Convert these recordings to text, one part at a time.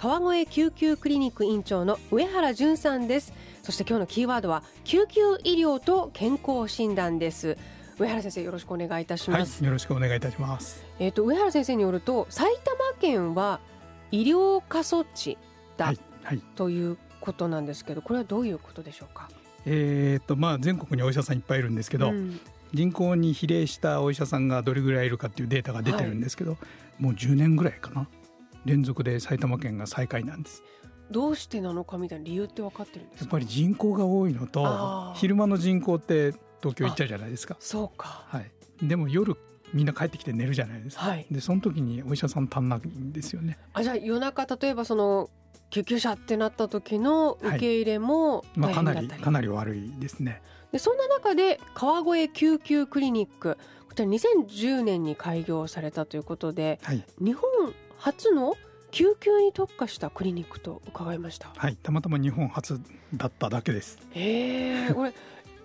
川越救急クリニック院長の上原淳さんです。そして今日のキーワードは救急医療と健康診断です。上原先生よろしくお願いいたします、はい、よろしくお願いいたします。えっ、ー、と上原先生によると埼玉県は医療過疎地だ、はいはい、ということなんですけどこれはどういうことでしょうか？えーとまあ、全国にお医者さんいっぱいいるんですけど、うん、人口に比例したお医者さんがどれぐらいいるかっていうデータが出てるんですけど、はい、もう10年ぐらいかな連続で埼玉県が最下位なんです。どうしてなのかみたいな理由って分かってるんですやっぱり人口が多いのと昼間の人口って東京行っちゃうじゃないですか。そうか、はい、でも夜みんな帰ってきて寝るじゃないですか、はい、でその時にお医者さん足んないんですよね。あじゃあ夜中例えばその救急車ってなった時の受け入れもはい、まあ、かなりかなり悪いですね。でそんな中で川越救急クリニック。こちら2010年に開業されたということで、はい、日本初の救急に特化したクリニックと伺いました。はいたまたま日本初だっただけです。へえこれ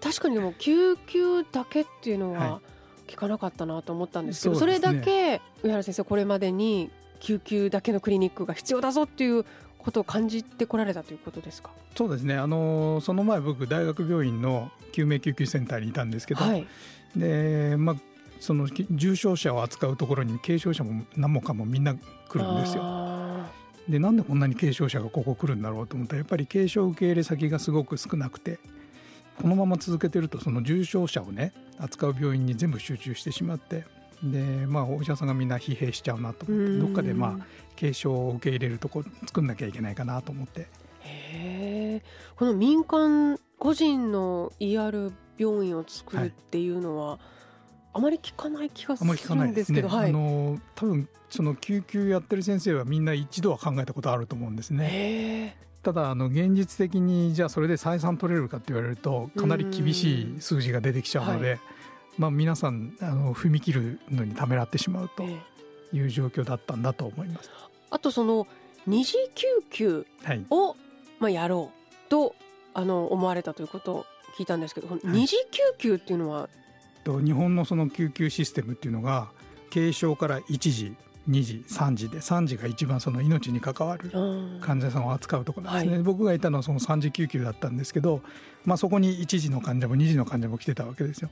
確かにでも救急だけっていうのは聞かなかったなと思ったんですけど、はいそね、それだけ上原先生これまでに救急だけのクリニックが必要だぞっていうことを感じてこられたということですか？そうですね。あのその前僕大学病院の救命救急センターにいたんですけど、はい、でまあその重症者を扱うところに軽症者も何もかもみんな来るんですよ。でなんでこんなに軽症者がここ来るんだろうと思ったらやっぱり軽症受け入れ先がすごく少なくてこのまま続けてるとその重症者をね扱う病院に全部集中してしまってでまあお医者さんがみんな疲弊しちゃうなと思ってどっかでまあ軽症を受け入れるとこ作んなきゃいけないかなと思って。へこの民間個人の ER 病院を作るっていうのは、はいあまり聞かない気がするんですけど、ね。はい、あの多分その救急やってる先生はみんな一度は考えたことあると思うんですね。ただあの現実的にじゃあそれで採算取れるかって言われるとかなり厳しい数字が出てきちゃうので、まあ、皆さんあの踏み切るのにためらってしまうという状況だったんだと思います。あとその二次救急を、まあ、やろうとあの思われたということを聞いたんですけど、二次救急っていうのはと日本のその救急システムっていうのが軽症から1時2時3時で3時が一番その命に関わる患者さんを扱うところなんですね、はい、僕がいたのはその3時救急だったんですけど、まあ、そこに1時の患者も2時の患者も来てたわけですよ。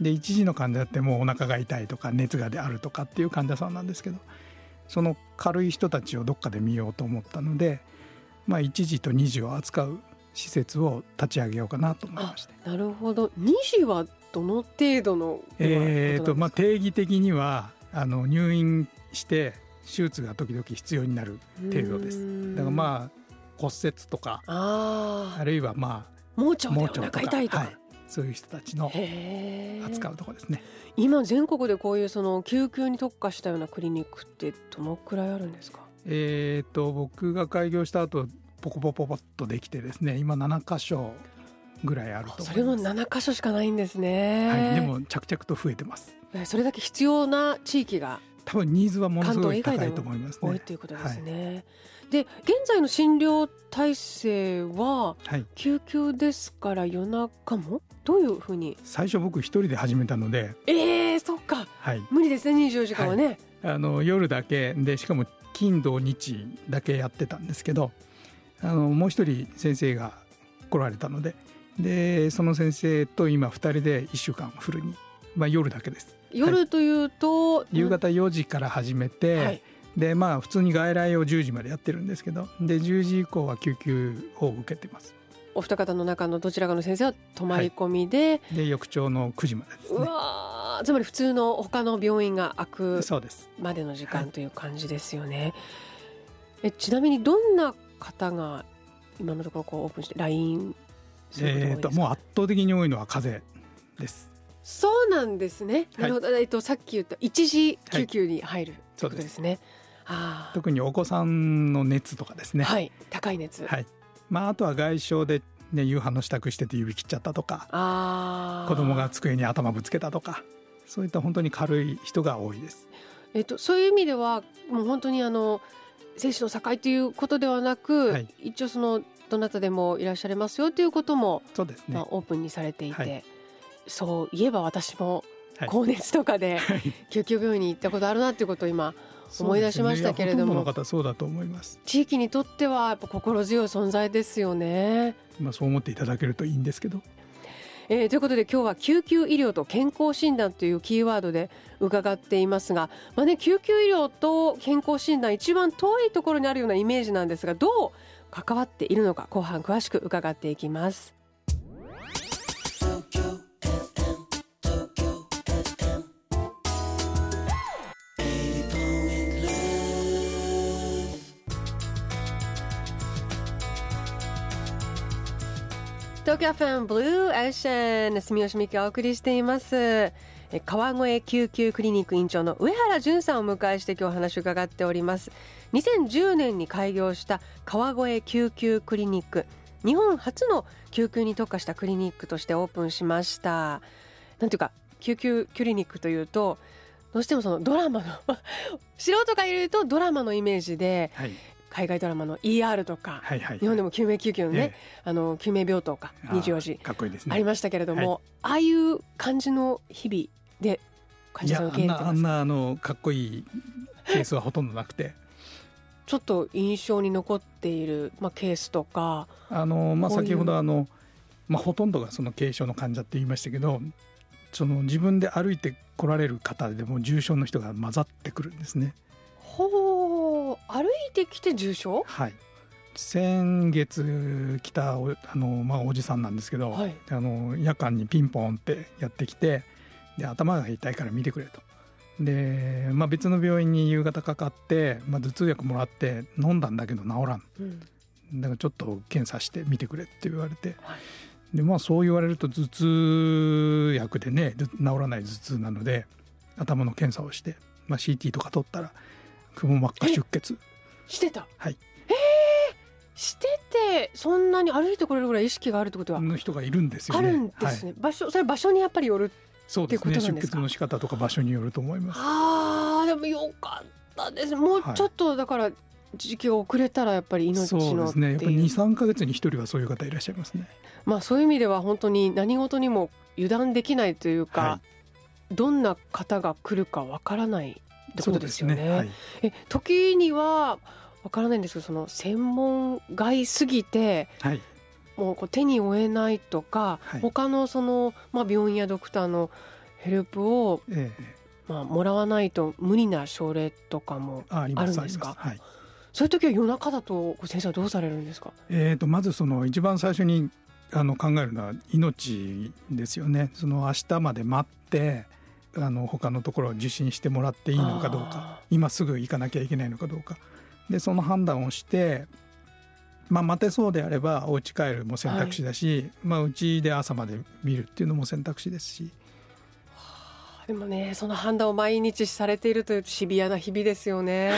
で1時の患者ってもうお腹が痛いとか熱がであるとかっていう患者さんなんですけどその軽い人たちをどっかで見ようと思ったので、まあ、1時と2時を扱う施設を立ち上げようかなと思いまして。なるほど。2時はどの程度のえーとまあ、定義的にはあの入院して手術が時々必要になる程度です。だからまあ骨折とかあるいはまあ盲腸でお腹痛いとか、はい、そういう人たちの扱うところですね。今全国でこういうその救急に特化したようなクリニックってどのくらいあるんですか？えーと僕が開業した後ポコポコポッとできてですね今7箇所ぐらいあるとそれも7箇所しかないんですね、はい、でも着々と増えてます。それだけ必要な地域が多分ニーズはものすごい高いと思いますね。多いということですね、はい、で現在の診療体制は救急ですから夜中も？どういうふうに？最初僕一人で始めたので。ええー、そっか、はい、無理ですね24時間はね、はい、あの夜だけ。でしかも金土日だけやってたんですけどあのもう一人先生が来られたのででその先生と今2人で1週間フルに、まあ、夜だけです。夜というと、はい、夕方4時から始めて、はい、でまあ普通に外来を10時までやってるんですけどで10時以降は救急を受けてます。お二方の中のどちらかの先生は泊まり込みで、はい、で翌朝の9時までですね。つまり普通の他の病院が開くまでの時間という感じですよね、えちなみにどんな方が今のところこうオープンして LINE えーと、もう圧倒的に多いのは風邪です。そうなんですね。なるほど。えっとさっき言った一時救急に入る、はい、ということですね。特にお子さんの熱とかですね。はい。高い熱。はい。まあ、あとは外傷で、ね、夕飯の支度してて指切っちゃったとか子供が机に頭ぶつけたとかそういった本当に軽い人が多いです。えっと、そういう意味ではもう本当にあの生死の境ということではなく、はい、一応そのどなたでもいらっしゃれますよということもそうですね、まあ、オープンにされていて、はい、そういえば私も高熱とかで救急病院に行ったことあるなっていうことを今思い出しましたけれども、ね、方そうだと思います。地域にとってはやっぱ心強い存在ですよね。まあそう思っていただけるといいんですけど。えー、ということで今日は救急医療と健康診断というキーワードで伺っていますが、まあね、救急医療と健康診断一番遠いところにあるようなイメージなんですがどう関わっているのか後半詳しく伺っていきます。東京ファンブルーオーシャン住吉美希がお送りしています。川越救急クリニック院長の上原淳さんをお迎えして今日お話を伺っております。2010年に開業した川越救急クリニック。日本初の救急に特化したクリニックとしてオープンしました。なんていうか救急クリニックというとどうしてもそのドラマの 素人がいるとドラマのイメージで、はい、海外ドラマの ER とか、はいはい、日本でも救命救急のね、えあの救命病棟か24時かっこいいです、ね、ありましたけれども、はい、ああいう感じの日々で患者さん受け入れてますあんなあのかっこいいケースはほとんどなくて。ちょっと印象に残っている、まあ、ケースとかあの、まあ、先ほどあの、まあ、ほとんどがその軽症の患者って言いましたけどその自分で歩いて来られる方でも重症の人が混ざってくるんですね。ほう歩いてきて重症はい。先月来たあの、まあ、おじさんなんですけど、はい、あの夜間にピンポンってやってきてで頭が痛いから見てくれと。で、まあ、別の病院に夕方かかって、まあ、頭痛薬もらって飲んだんだけど治らん、うん、だからちょっと検査してみてくれって言われて、はい、でまあ、そう言われると頭痛薬でね治らない頭痛なので頭の検査をして、まあ、CT とか取ったらくも膜下出血。してた？はい。えー、しててそんなに歩いてこれるぐらい意識があるってことは。の人がいるんですよね。あるんですね、はい、場所それ場所にやっぱりよるそうですね。出血の仕方とか場所によると思います。ああでもよかったですもうちょっとだから、時期が遅れたらやっぱり命のそうですね。やっぱり23か月に一人はそういう方いらっしゃいますね。まあそういう意味では本当に何事にも油断できないというか、はい、どんな方が来るかわからないってことですよね。ねはい、え時にはわからないんですけどその専門外すぎて、はい、もうこう手に負えないとか、はい、他のその、まあ、病院やドクターのヘルプを、ええ、まあ、もらわないと無理な症例とかもあるんですか？はい、そういう時は夜中だと先生はどうされるんですか、えーと、とまずその一番最初にあの考えるのは命ですよね。その明日まで待ってあの他のところを受診してもらっていいのかどうか。今すぐ行かなきゃいけないのかどうか。でその判断をして、まあ、待てそうであればお家帰るも選択肢だし、はい、まあ、うちで朝まで見るっていうのも選択肢ですし。でもねその判断を毎日されているというシビアな日々ですよね。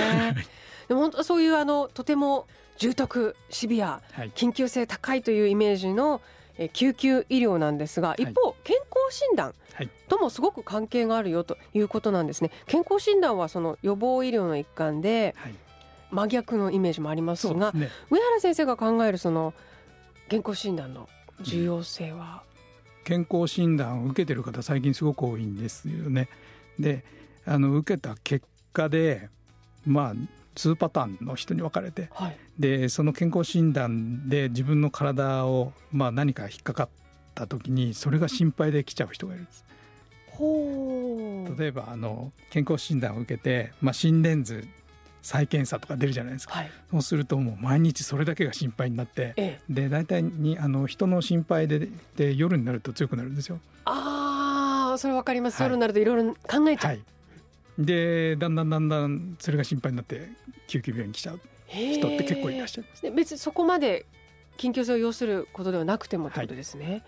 でも本当そういうあのとても重篤シビア、はい、緊急性高いというイメージのえ救急医療なんですが一方、健康診断ともすごく関係があるよということなんですね。健康診断はその予防医療の一環で、真逆のイメージもありますが、ね、上原先生が考えるその健康診断の重要性は、健康診断を受けてる方最近すごく多いんですよね。であの受けた結果でまあ2パターンの人に分かれて、はい、でその健康診断で自分の体を、まあ、何か引っかかった時にそれが心配で来ちゃう人がいるんです。例えばあの健康診断を受けて、まあ、心電図再検査とか出るじゃないですか、はい、そうするともう毎日それだけが心配になって、ええ、で大体にあの人の心配でで夜になると強くなるんですよ。ああそれわかります、はい、夜になるといろいろ考えちゃう、はい、でだんだんだんだんそれが心配になって救急病院に来ちゃう人って結構いらっしゃいます。で別にそこまで緊急性を要することではなくてもってことですね。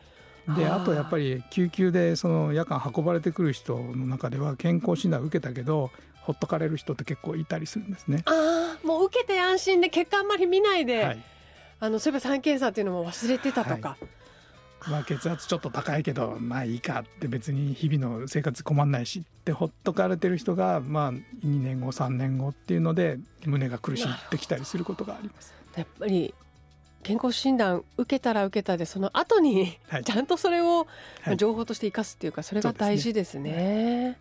はい、であとやっぱり救急でその夜間運ばれてくる人の中では健康診断を受けたけどほっとかれる人って結構いたりするんですね。ああもう受けて安心で結果あんまり見ないで、はい、あのそういえば3検査っていうのも忘れてたとか、はいまあ、血圧ちょっと高いけどまあいいかって別に日々の生活困んないしってほっとかれてる人がまあ2年後3年後っていうので胸が苦しいってきたりすることがあります。やっぱり健康診断受けたら受けたでその後に ちゃんとそれを情報として生かすっていうかそれが大事ですね。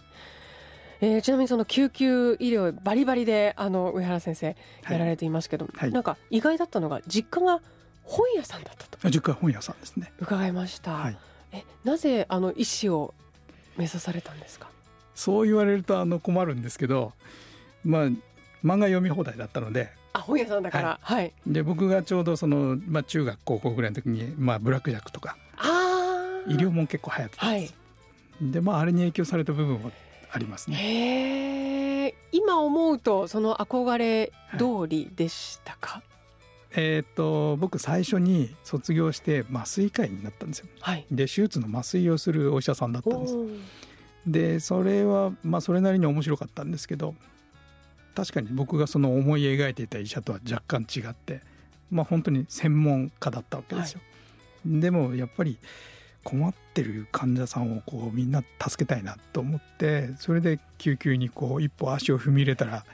えー、ちなみにその救急医療バリバリであの上原先生やられていますけど、はいはい、なんか意外だったのが実家が本屋さんだったと。実家本屋さんですね。伺いました、はい、えなぜあの医師を目指されたんですか？そう言われるとあの困るんですけどまあ漫画読み放題だったので。あ本屋さんだから。はい、はい、で僕がちょうどその、まあ、中学高校ぐらいの時に、まあ、ブラックジャックとか。あ医療も結構流行ってたんです、はい、でまああれに影響された部分はありますね。へ今思うとその憧れ通りでしたか、はいえーと、僕最初に卒業して麻酔科医になったんですよ。はい、で手術の麻酔をするお医者さんだったんです。でそれはまあそれなりに面白かったんですけど確かに僕がその思い描いていた医者とは若干違ってまあ本当に専門家だったわけですよ。はい、でもやっぱり困ってる患者さんをこうみんな助けたいなと思ってそれで救急にこう一歩足を踏み入れたら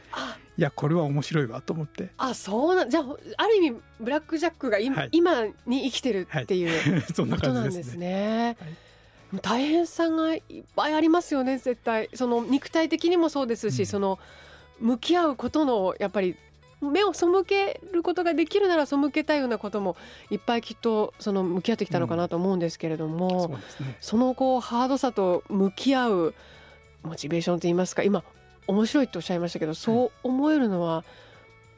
いやこれは面白いわと思って。あそうなんじゃあある意味ブラック・ジャックが今はい、今に生きてるっていう、はい、そんな感じですね。大変さがいっぱいありますよね絶対。その肉体的にもそうですし、うん、その向き合うことのやっぱり目を背けることができるなら背けたいようなこともいっぱいきっとその向き合ってきたのかなと思うんですけれども、うんそね、そのこうハードさと向き合うモチベーションといいますか今面白いっておっしゃいましたけどそう思えるのは、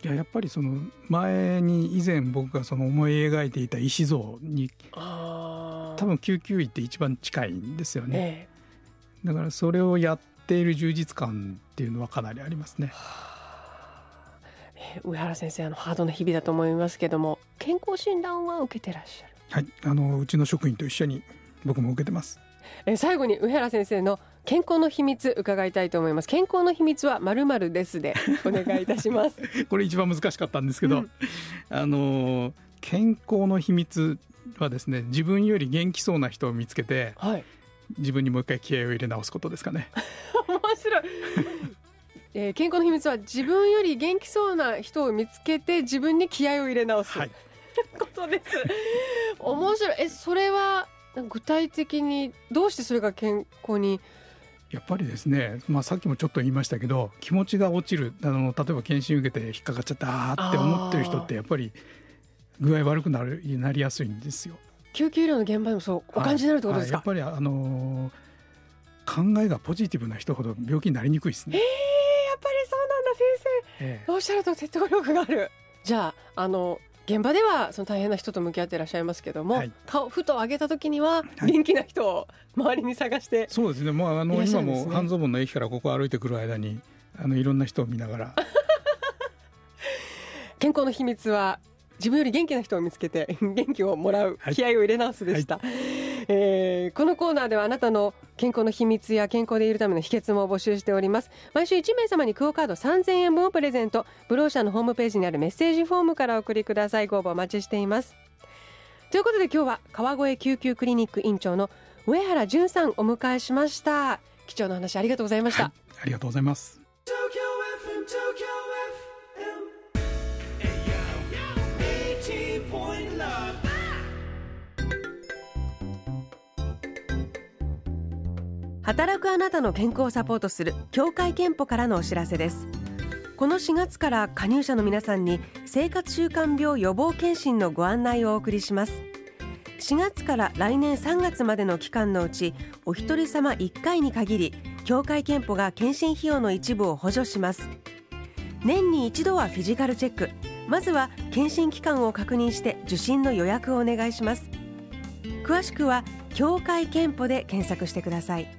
いややっぱりその前に以前僕がその思い描いていた石像に多分救急医って一番近いんですよね、ええ、だからそれをやっている充実感っていうのはかなりありますね。上原先生あのハードな日々だと思いますけども健康診断は受けてらっしゃる？はい。あのうちの職員と一緒に僕も受けてます。え最後に上原先生の健康の秘密伺いたいと思います。健康の秘密はまるまるですでお願いいたします。これ一番難しかったんですけど、うん、あの健康の秘密はですね自分より元気そうな人を見つけて、はい、自分にもう一回気合を入れ直すことですかね。面白い。えー、健康の秘密は自分より元気そうな人を見つけて自分に気合を入れ直す、はい、ことです。面白い。えそれは具体的にどうしてそれが健康にやっぱりですね、まあ、さっきもちょっと言いましたけど気持ちが落ちるあの例えば検診受けて引っかかっちゃったって思ってる人ってやっぱり具合悪くなるなりやすいんですよ。救急医療の現場でもそうお感じになるってことですか、はいはい、やっぱりあのー、考えがポジティブな人ほど病気になりにくいですね。えー、やっぱりそうなんだ先生、えー、おっしゃると説得力がある。じゃああの現場ではその大変な人と向き合っていらっしゃいますけども、はい、顔ふと上げた時には元気な人を周りに探して、はい、そうですね。もうあの、ね、今も半蔵門の駅からここ歩いてくる間にあのいろんな人を見ながら。健康の秘密は自分より元気な人を見つけて元気をもらう気合を入れ直すでした、はい、えー、このコーナーではあなたの健康の秘密や健康でいるための秘訣も募集しております。毎週1名様にクオカード3000円分をプレゼント。ブローシャのホームページにあるメッセージフォームからお送りください。ご応募お待ちしています。ということで今日は川越救急クリニック院長の上原淳さんお迎えしました。貴重な話ありがとうございました、はい、ありがとうございます。働くあなたの健康をサポートする協会憲法からのお知らせです。この4月から加入者の皆さんに生活習慣病予防検診のご案内をお送りします。4月から来年3月までの期間のうちお一人様1回に限り協会憲法が検診費用の一部を補助します。年に一度はフィジカルチェック。まずは検診期間を確認して受診の予約をお願いします。詳しくは協会けんぽで検索してください。